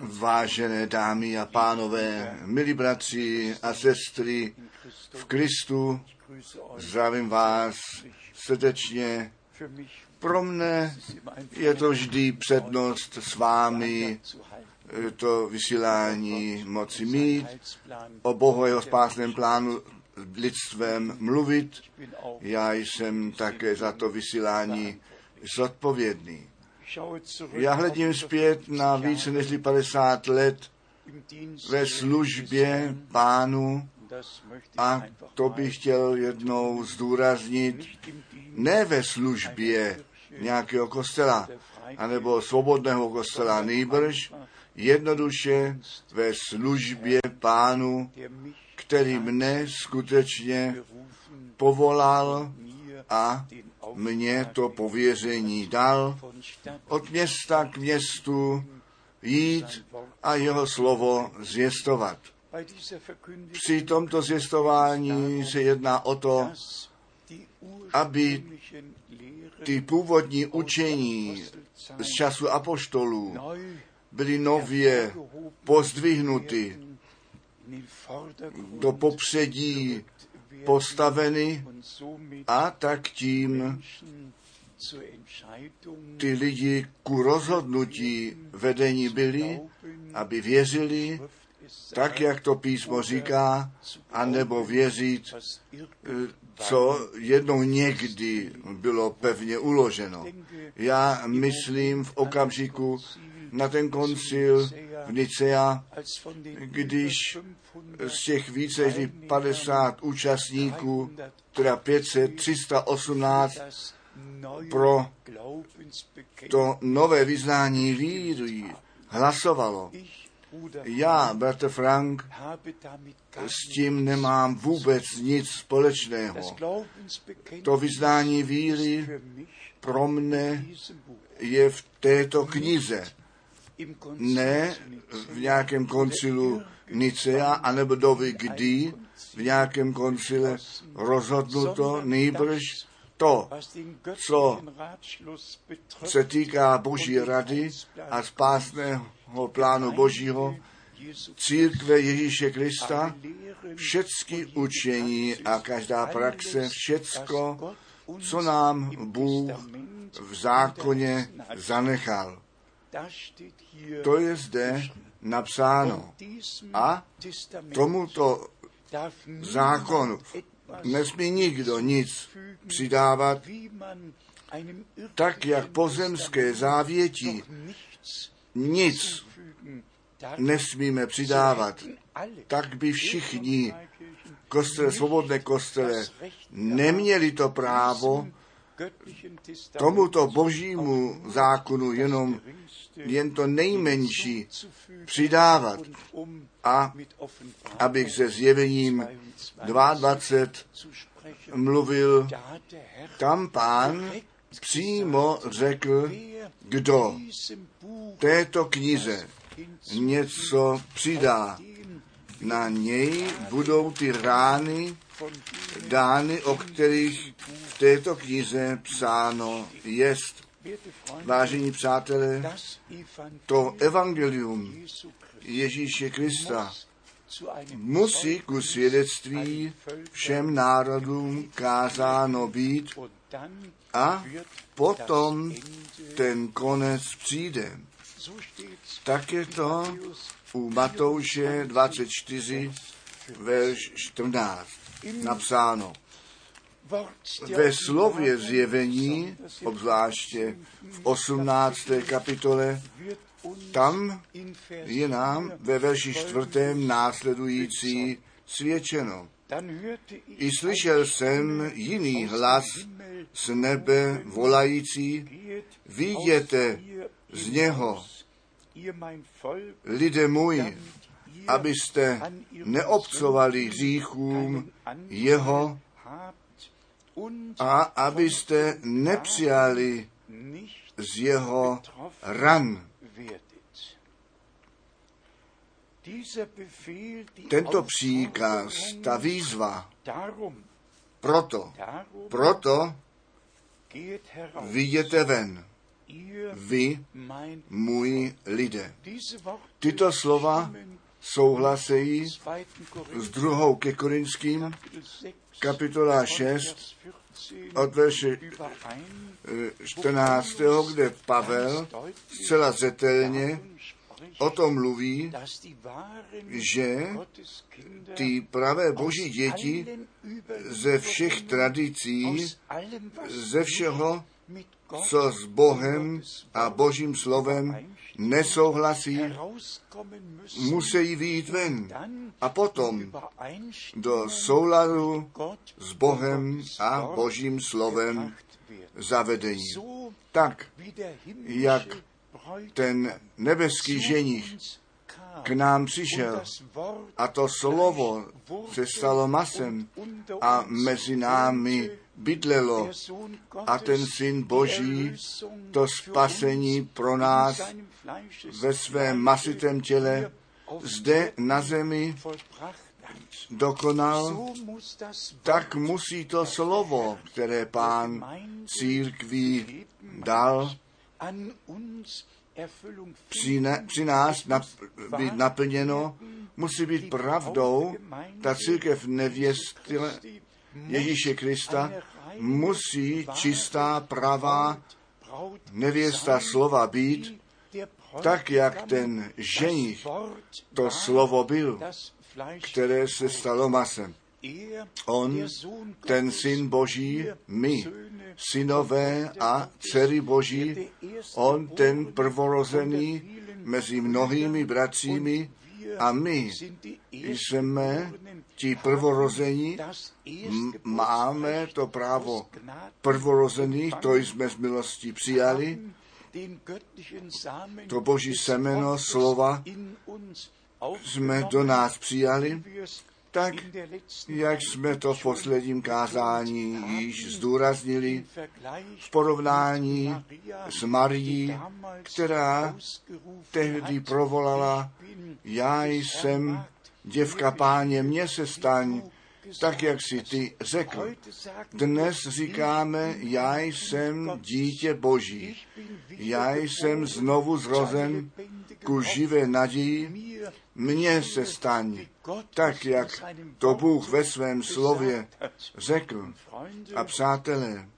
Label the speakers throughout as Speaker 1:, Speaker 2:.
Speaker 1: Vážené dámy a pánové, milí bratři a sestry v Kristu, zdravím vás srdečně. Pro mne je to vždy přednost s vámi to vysílání moci mít, o Bohu jeho spásném plánu lidstvem mluvit. Já jsem také za to vysílání zodpovědný. Já hledím zpět na více než 50 let ve službě pánu a to bych chtěl jednou zdůraznit, ne ve službě nějakého kostela, anebo svobodného kostela, nejbrž jednoduše ve službě pánu, který mne skutečně povolal a mě to pověření dal od města k městu jít a jeho slovo zvěstovat. Při tomto zvěstování se jedná o to, aby ty původní učení z času apoštolů byly nově pozdvihnuty, do popředí postaveny a tak tím ty lidi ku rozhodnutí vedení byli, aby věřili, tak, jak to písmo říká, anebo věřit, co jednou někdy bylo pevně uloženo. Já myslím v okamžiku na ten koncil v Nicea, když z těch více než 50 účastníků, teda 500, 318 pro to nové vyznání víry hlasovalo. Já, bratr Frank, s tím nemám vůbec nic společného. To vyznání víry pro mne je v této knize, ne v nějakém koncilu Nicea, anebo doby kdy v nějakém koncile rozhodnuto, nejbrž to, co se týká Boží rady a spásného plánu Božího, církve Ježíše Krista, všechny učení a každá praxe, všecko, co nám Bůh v zákoně zanechal. To je zde napsáno. A tomuto zákonu nesmí nikdo nic přidávat, tak jak pozemské závětí nic nesmíme přidávat, tak by všichni kostele, svobodné kostele neměli to právo tomuto božímu zákonu jenom jen to nejmenší přidávat a abych se zjevením 22 mluvil, tam pán přímo řekl, kdo této knize něco přidá. Na něj budou ty rány dány, o kterých v této knize psáno jest. Vážení přátelé, to evangelium Ježíše Krista musí ku svědectví všem národům kázáno být a potom ten konec přijde. Tak je to u Matouše 24, verš 14 napsáno. Ve slově zjevení, obzvláště v 18. kapitole, tam je nám ve verši čtvrtém následující svědčeno. I slyšel jsem jiný hlas z nebe volající, viděte z něho, lidé můj, abyste neobcovali hříchům jeho a abyste nepřijali z jeho ran. Tento příkaz, ta výzva, proto, proto viděte ven. vy, můj lidé. Tyto slova souhlasejí s druhou ke Korinským, kapitola 6, od verše 14., kde Pavel zcela zetelně o tom mluví, že ty pravé boží děti ze všech tradicí, ze všeho, co s Bohem a božím slovem nesouhlasí, musí výjít ven a potom do souladu s Bohem a božím slovem zavedení. Tak, jak ten nebeský ženich k nám přišel. A to slovo se stalo masem a mezi námi bydlelo. A ten syn Boží to spasení pro nás ve svém masitém těle zde na zemi dokonal, tak musí to slovo, které pán církví dal, při, nás být naplněno, musí být pravdou. Ta církev nevěsty Ježíše Krista musí čistá, pravá nevěsta slova být, tak jak ten ženich to slovo byl, které se stalo masem. On, ten syn Boží, my, synové a dcery Boží, on ten prvorozený mezi mnohými bratřími a my jsme ti prvorození, máme to právo prvorozených, to jsme z milosti přijali, to boží semeno slova jsme do nás přijali, tak, jak jsme to v posledním kázání již zdůraznili, v porovnání s Marií, která tehdy provolala, já jsem děvka páně, mě se staň, tak jak si ty řekl. Dnes říkáme, já jsem dítě Boží, já jsem znovu zrozen ku živé naději, mně se staň, tak jak to Bůh ve svém slově řekl. A přátelé,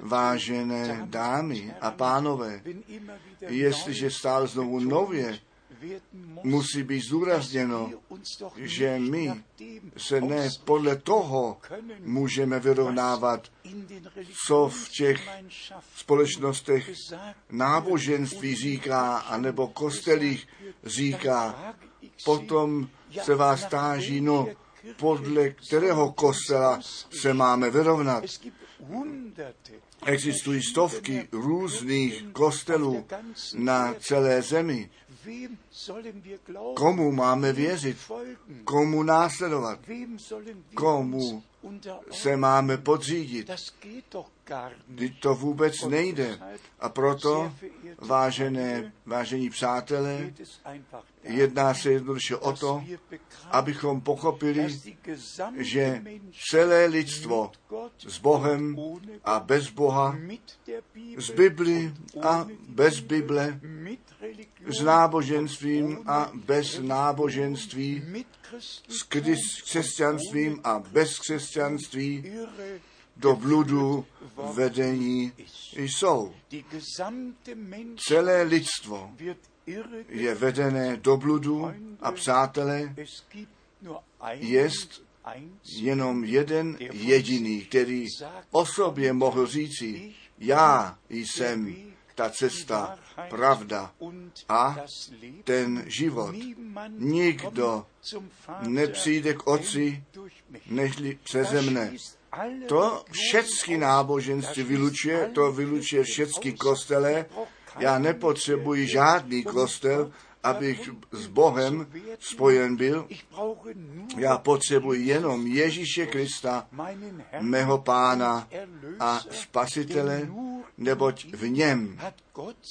Speaker 1: vážené dámy a pánové, jestliže stále znovu nově musí být zdůrazněno, že my se ne podle toho můžeme vyrovnávat, co v těch společnostech náboženství říká, anebo kostelích říká. Potom se vás táží, no, podle kterého kostela se máme vyrovnat. Existují stovky různých kostelů na celé zemi. Komu máme věřit? Komu následovat? Komu se máme podřídit? Když to vůbec nejde. A proto, vážené, vážení přátelé, jedná se jednoduše o to, abychom pochopili, že celé lidstvo s Bohem a bez Boha, z Bibli a bez Bible, s náboženstvím a bez náboženství, s křesťanstvím a bez křesťanství, do bludu vedení jsou. Celé lidstvo je vedené do bludu a přátelé, jest jenom jeden jediný, který o sobě mohl říci, já jsem ta cesta, pravda a ten život. Nikdo nepřijde k Otci, nežli přeze mne. To všechny náboženství vylučuje, to vylučuje všechny kostele. Já nepotřebuji žádný kostel, abych s Bohem spojen byl. Já potřebuji jenom Ježíše Krista, mého pána a spasitele, neboť v něm,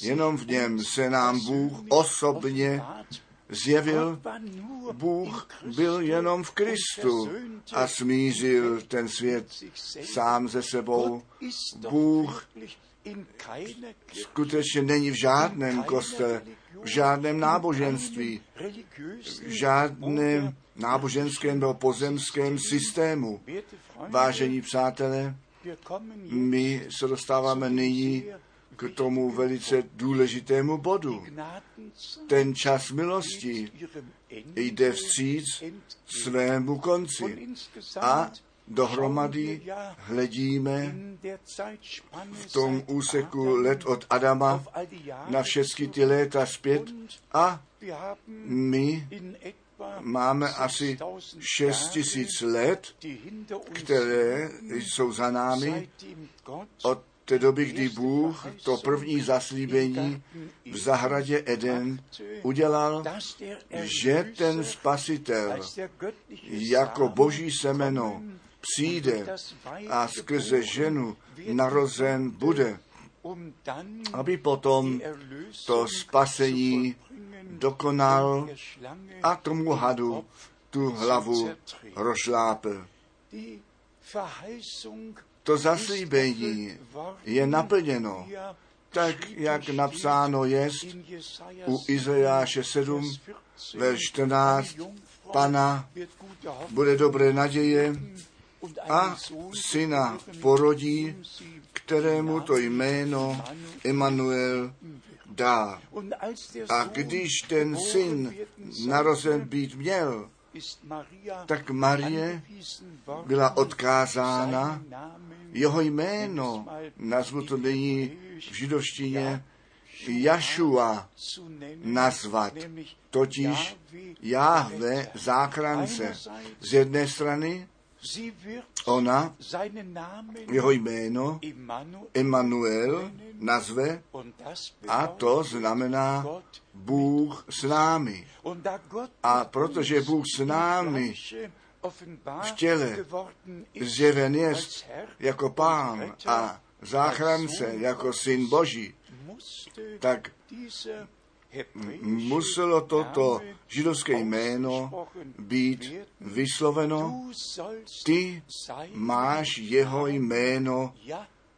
Speaker 1: jenom v něm se nám Bůh osobně zjevil, Bůh byl jenom v Kristu a smířil ten svět sám ze sebou. Bůh skutečně není v žádném kostele, v žádném náboženství, v žádném náboženském nebo pozemském systému. Vážení přátelé, my se dostáváme nyní k tomu velice důležitému bodu. Ten čas milosti jde vstříc svému konci. A dohromady hledíme v tom úseku let od Adama na všechny ty léta zpět a my máme asi 6 tisíc let, které jsou za námi. Od té doby, kdy Bůh to první zaslíbení v zahradě Eden udělal, že ten spasitel jako boží semeno přijde a skrze ženu narozen bude, aby potom to spasení dokonal a tomu hadu tu hlavu rozšlápl. To zaslíbení je naplněno, tak jak napsáno je u Izajáše 7, ve 14, Pana bude dobré naděje a syna porodí, kterému to jméno Emanuel dá. A když ten syn narozen být měl, tak Marie byla odkázána, jeho jméno, nazvu to nyní v židovštině, Jašua nazvat, totiž Jahve záchrance. Z jedné strany ona jeho jméno Emanuel nazve a to znamená Bůh s námi. A protože Bůh s námi v těle zjeven je jako pán a záchrance jako syn Boží, tak muselo toto židovské jméno být vysloveno. Ty máš jeho jméno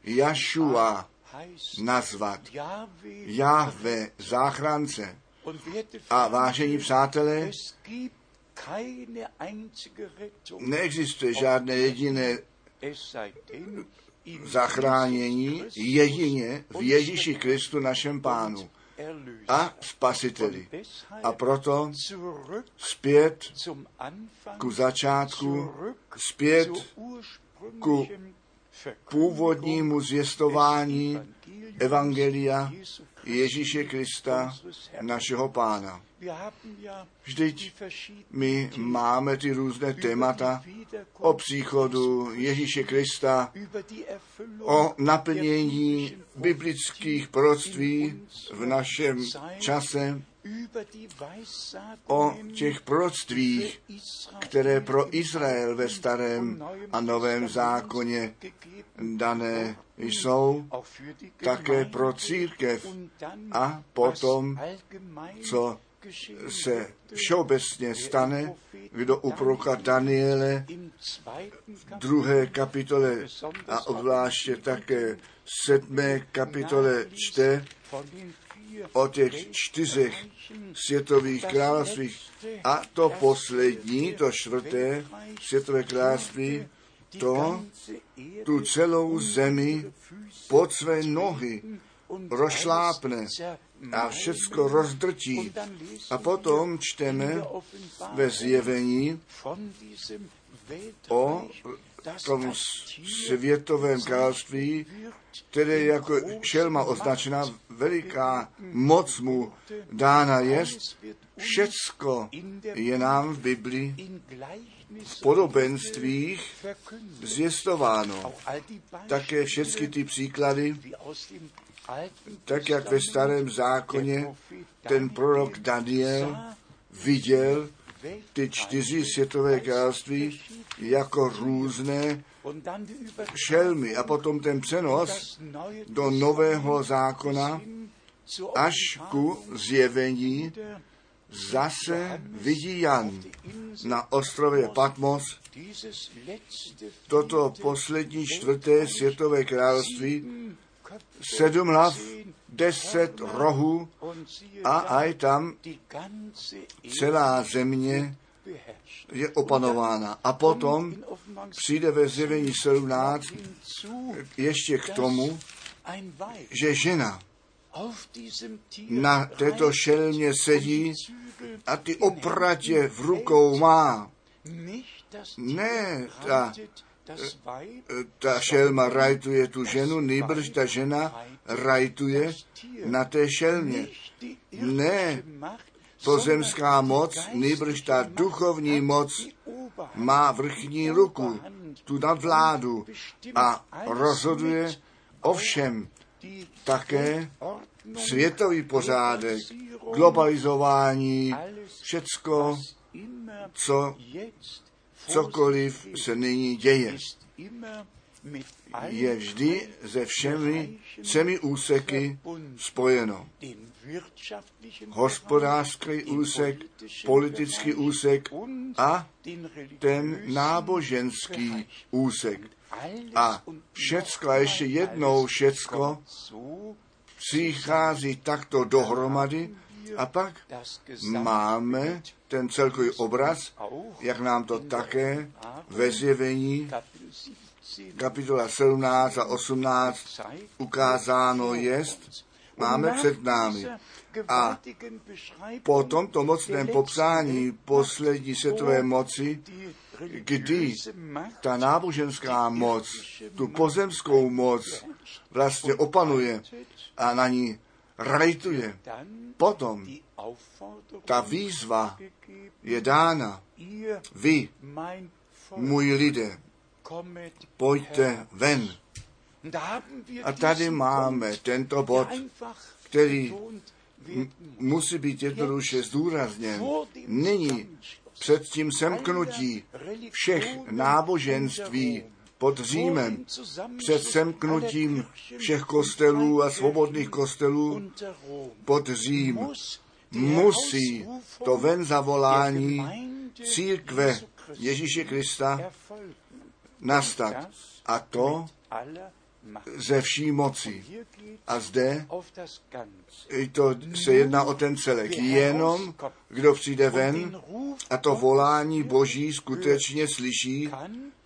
Speaker 1: Jašua nazvat. Jahve, záchrance. A vážení přátelé, neexistuje žádné jediné zachránění jedině v Ježíši Kristu našem pánu a spasiteli. A proto zpět ku začátku, zpět ku původnímu zvěstování Evangelia Ježíše Krista, našeho pána. Vždyť my máme ty různé témata o příchodu Ježíše Krista, o naplnění biblických proroctví v našem čase, o těch proroctvích, které pro Izrael ve starém a novém zákoně dané jsou, také pro církev a potom, co se všeobecně stane, kdo u proroka Daniele druhé kapitole a obzvláště také sedmé kapitole čte o těch čtyřech světových královstvích a to poslední, to čtvrté světové království, to tu celou zemi pod své nohy rozšlápne a všecko rozdrtí. A potom čteme ve zjevení o tom světovém království, které jako šelma označená veliká moc mu dána je, všecko je nám v Biblii v podobenstvích zvěstováno. Také všechny ty příklady, tak jak ve starém zákoně ten prorok Daniel viděl ty čtyři světové království jako různé šelmy a potom ten přenos do nového zákona až ku zjevení zase vidí Jan na ostrově Patmos. Toto poslední čtvrté světové království sedm hlav, deset rohů a aj tam celá země je opanována. A potom přijde ve zjevení 17 ještě k tomu, že žena na této šelmě sedí a ty opratě v rukou má. Ne, ta, ta šelma rajtuje tu ženu, nejbrž ta žena rajtuje na té šelmě. Ne, pozemská moc, nejbrž ta duchovní moc má vrchní ruku, tu nadvládu a rozhoduje o všem, také světový pořádek, globalizování, všecko, co, cokoliv se nyní děje, je vždy se všemi třemi úseky spojeno. Hospodářský úsek, politický úsek a ten náboženský úsek. A všecko, a ještě jednou všecko přichází takto dohromady a pak máme ten celkový obraz, jak nám to také ve zjevení kapitola 17 a 18 ukázáno jest, máme před námi. A po tomto mocném popsání poslední světové moci, kdy ta náboženská moc, tu pozemskou moc vlastně opanuje a na ní rajtuje, potom ta výzva je dána. Vy, můj lidé, pojďte ven. A tady máme tento bod, který musí být jednoduše zdůrazněn. Nyní před tím semknutí všech náboženství pod Římem, před semknutím všech kostelů a svobodných kostelů pod Řím, musí to ven zavolání církve Ježíše Krista nastat. A to ze vší moci. A zde to se jedná o ten celek. Jenom kdo přijde ven a to volání Boží skutečně slyší,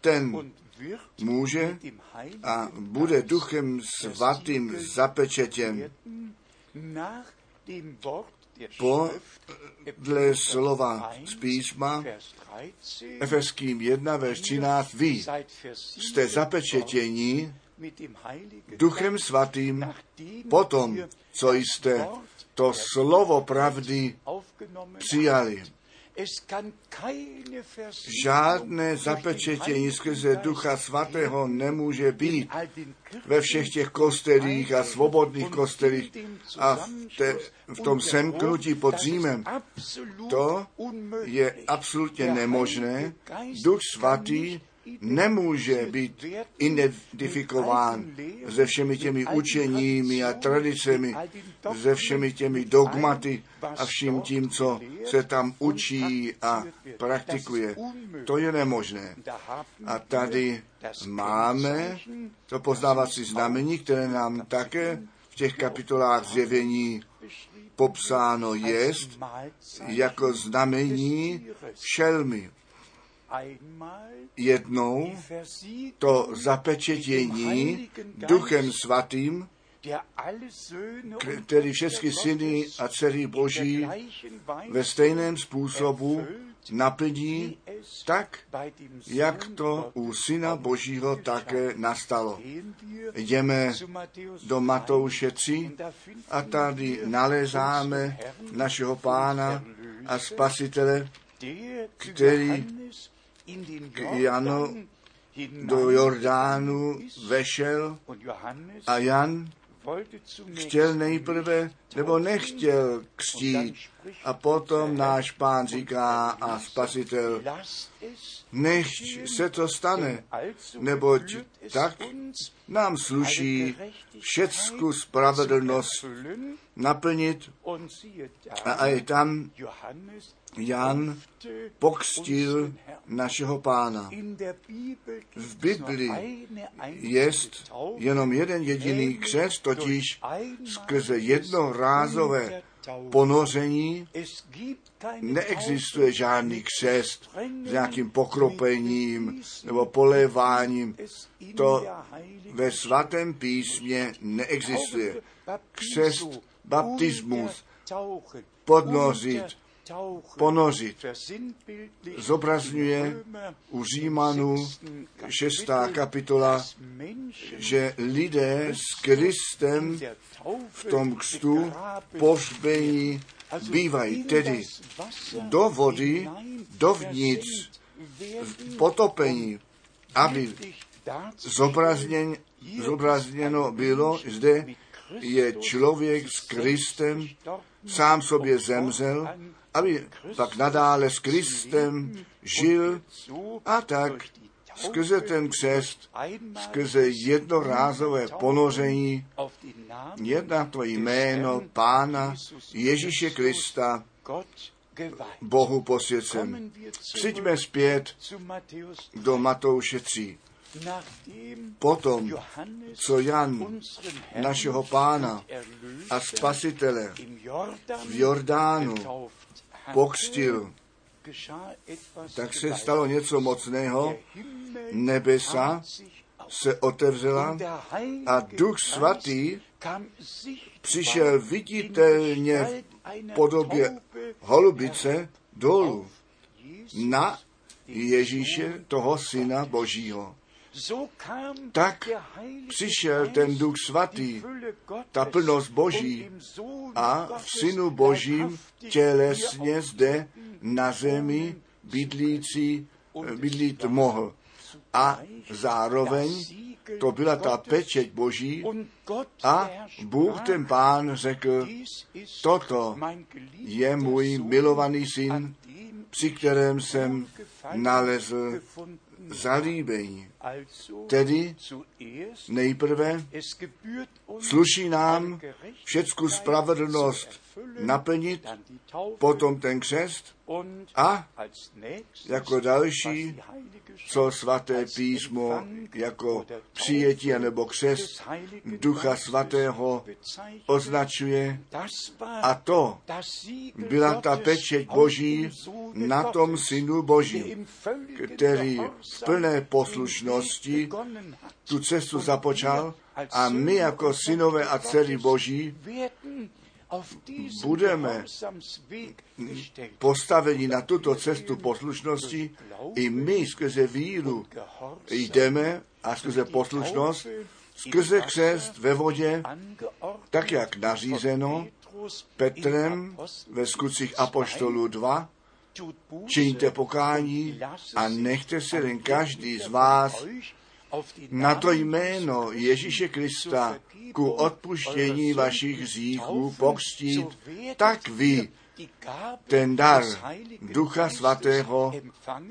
Speaker 1: ten může a bude duchem svatým zapečetěn podle slova z písma Efeským 1, verš 13, vy jste zapečetění duchem svatým potom, co jste to slovo pravdy přijali. Žádné zapečetění skrze Ducha Svatého nemůže být ve všech těch kostelích a svobodných kostelích a v, te, v tom semknutí pod Římem. To je absolutně nemožné. Duch Svatý nemůže být identifikován se všemi těmi učeními a tradicemi, se všemi těmi dogmaty a vším tím, co se tam učí a praktikuje. To je nemožné. A tady máme to poznávací znamení, které nám také v těch kapitolách zjevení popsáno jest jako znamení šelmy jednou to zapečetění duchem svatým, který všechny syny a dcery Boží ve stejném způsobu naplní tak, jak to u Syna Božího také nastalo. Jdeme do Matouše 3 a tady nalézáme našeho pána a spasitele, který Janu do Jordánu vešel a Jan chtěl nejprve, nebo nechtěl křtít. A potom náš pán říká a spasitel, nechť se to stane, neboť tak nám sluší všecku spravedlnost naplnit a aj tam Jan pokstil našeho pána. V Bibli je jenom jeden jediný křest, totiž skrze jednorázové ponoření neexistuje žádný křest s nějakým pokropením nebo poléváním. To ve svatém písmě neexistuje. Křest, baptismus, podnořit, ponořit. Zobrazňuje u Římanů 6. kapitola, že lidé s Kristem v tom kstu pohřbení bývají tedy do vody, dovnitř, potopení, aby zobrazněn, zobrazněno bylo, zde je člověk s Kristem, sám sobě zemřel, aby pak nadále s Kristem žil a tak skrze ten křest, skrze jednorázové ponoření, jedna to jméno Pána Ježíše Krista, Bohu posvěcen. Přijďme zpět do Matouše 3. Potom, co Jan, našeho pána a spasitele v Jordánu pokřtil, tak se stalo něco mocného. Nebesa se otevřela a Duch Svatý přišel viditelně v podobě holubice dolů na Ježíše, toho Syna Božího. Tak přišel ten Duch Svatý, ta plnost Boží a v Synu Božím tělesně zde na zemi bydlící, bydlít mohl. A zároveň to byla ta pečeť Boží a Bůh ten pán řekl, toto je můj milovaný syn, při kterém jsem nalezl zalíbení. Tedy nejprve sluší nám všecku spravedlnost naplnit, potom ten křest a jako další, co svaté písmo jako přijetí nebo křest Ducha Svatého označuje. A to byla ta pečeť Boží na tom Synu Boží, který v plné poslušnosti tu cestu započal a my jako synové a dcery Boží budeme postaveni na tuto cestu poslušnosti, i my skrze víru jdeme a skrze poslušnost, skrze křest ve vodě, tak jak nařízeno Petrem ve skutcích Apoštolů 2, čiňte pokání a nechte se jen každý z vás na to jméno Ježíše Krista ku odpuštění vašich hříchů pokstít, tak vy ten dar Ducha Svatého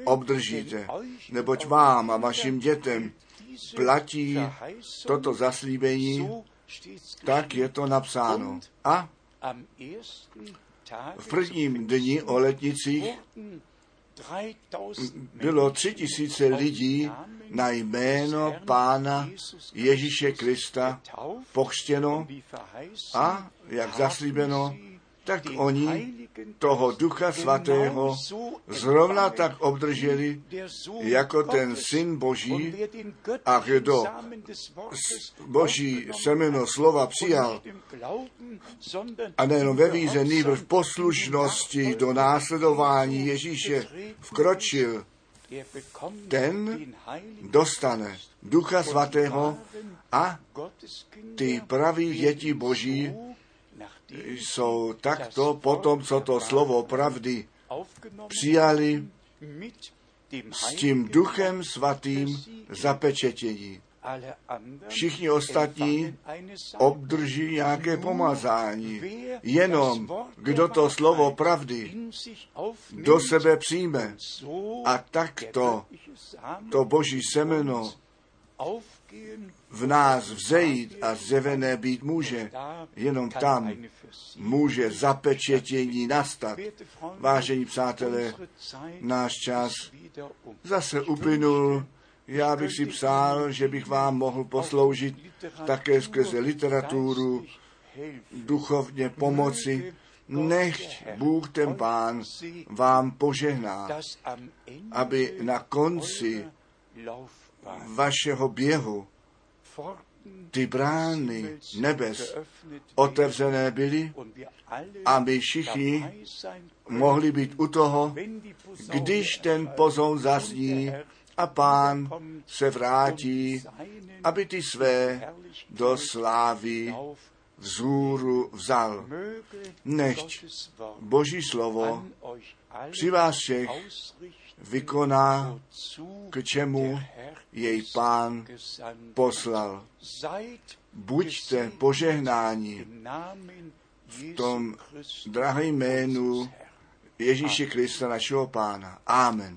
Speaker 1: obdržíte, neboť vám a vašim dětem platí toto zaslíbení, tak je to napsáno. A v prvním dni o letnicích bylo tři tisíce lidí na jméno Pána Ježíše Krista pokřtěno a, jak zaslíbeno, tak oni toho Ducha Svatého zrovna tak obdrželi jako ten Syn Boží a kdo Boží semeno slova přijal. a nejenom ve víze, v poslušnosti do následování Ježíše vkročil, ten dostane Ducha Svatého a ty praví děti Boží jsou takto potom, co to slovo pravdy přijali s tím duchem svatým zapečetění. Všichni ostatní obdrží nějaké pomazání. Jenom kdo to slovo pravdy do sebe přijme a takto to boží semeno
Speaker 2: v nás vzejít a zjevené být může, jenom tam může zapečetění nastat. Vážení přátelé, náš čas zase uplynul. Já bych si přál, že bych vám mohl posloužit také skrze literaturu, duchovně pomoci, nechť Bůh ten Pán vám požehná, aby na konci vašeho běhu. Ty brány nebes otevřené byly a my všichni mohli být u toho, když ten pozon zazní a pán se vrátí, aby ty své do slávy vzhůru vzal. Nechť Boží slovo při vás všech vykoná, k čemu jej pán poslal. Buďte požehnáni v tom drahém jménu Ježíše Krista, našeho pána. Amen.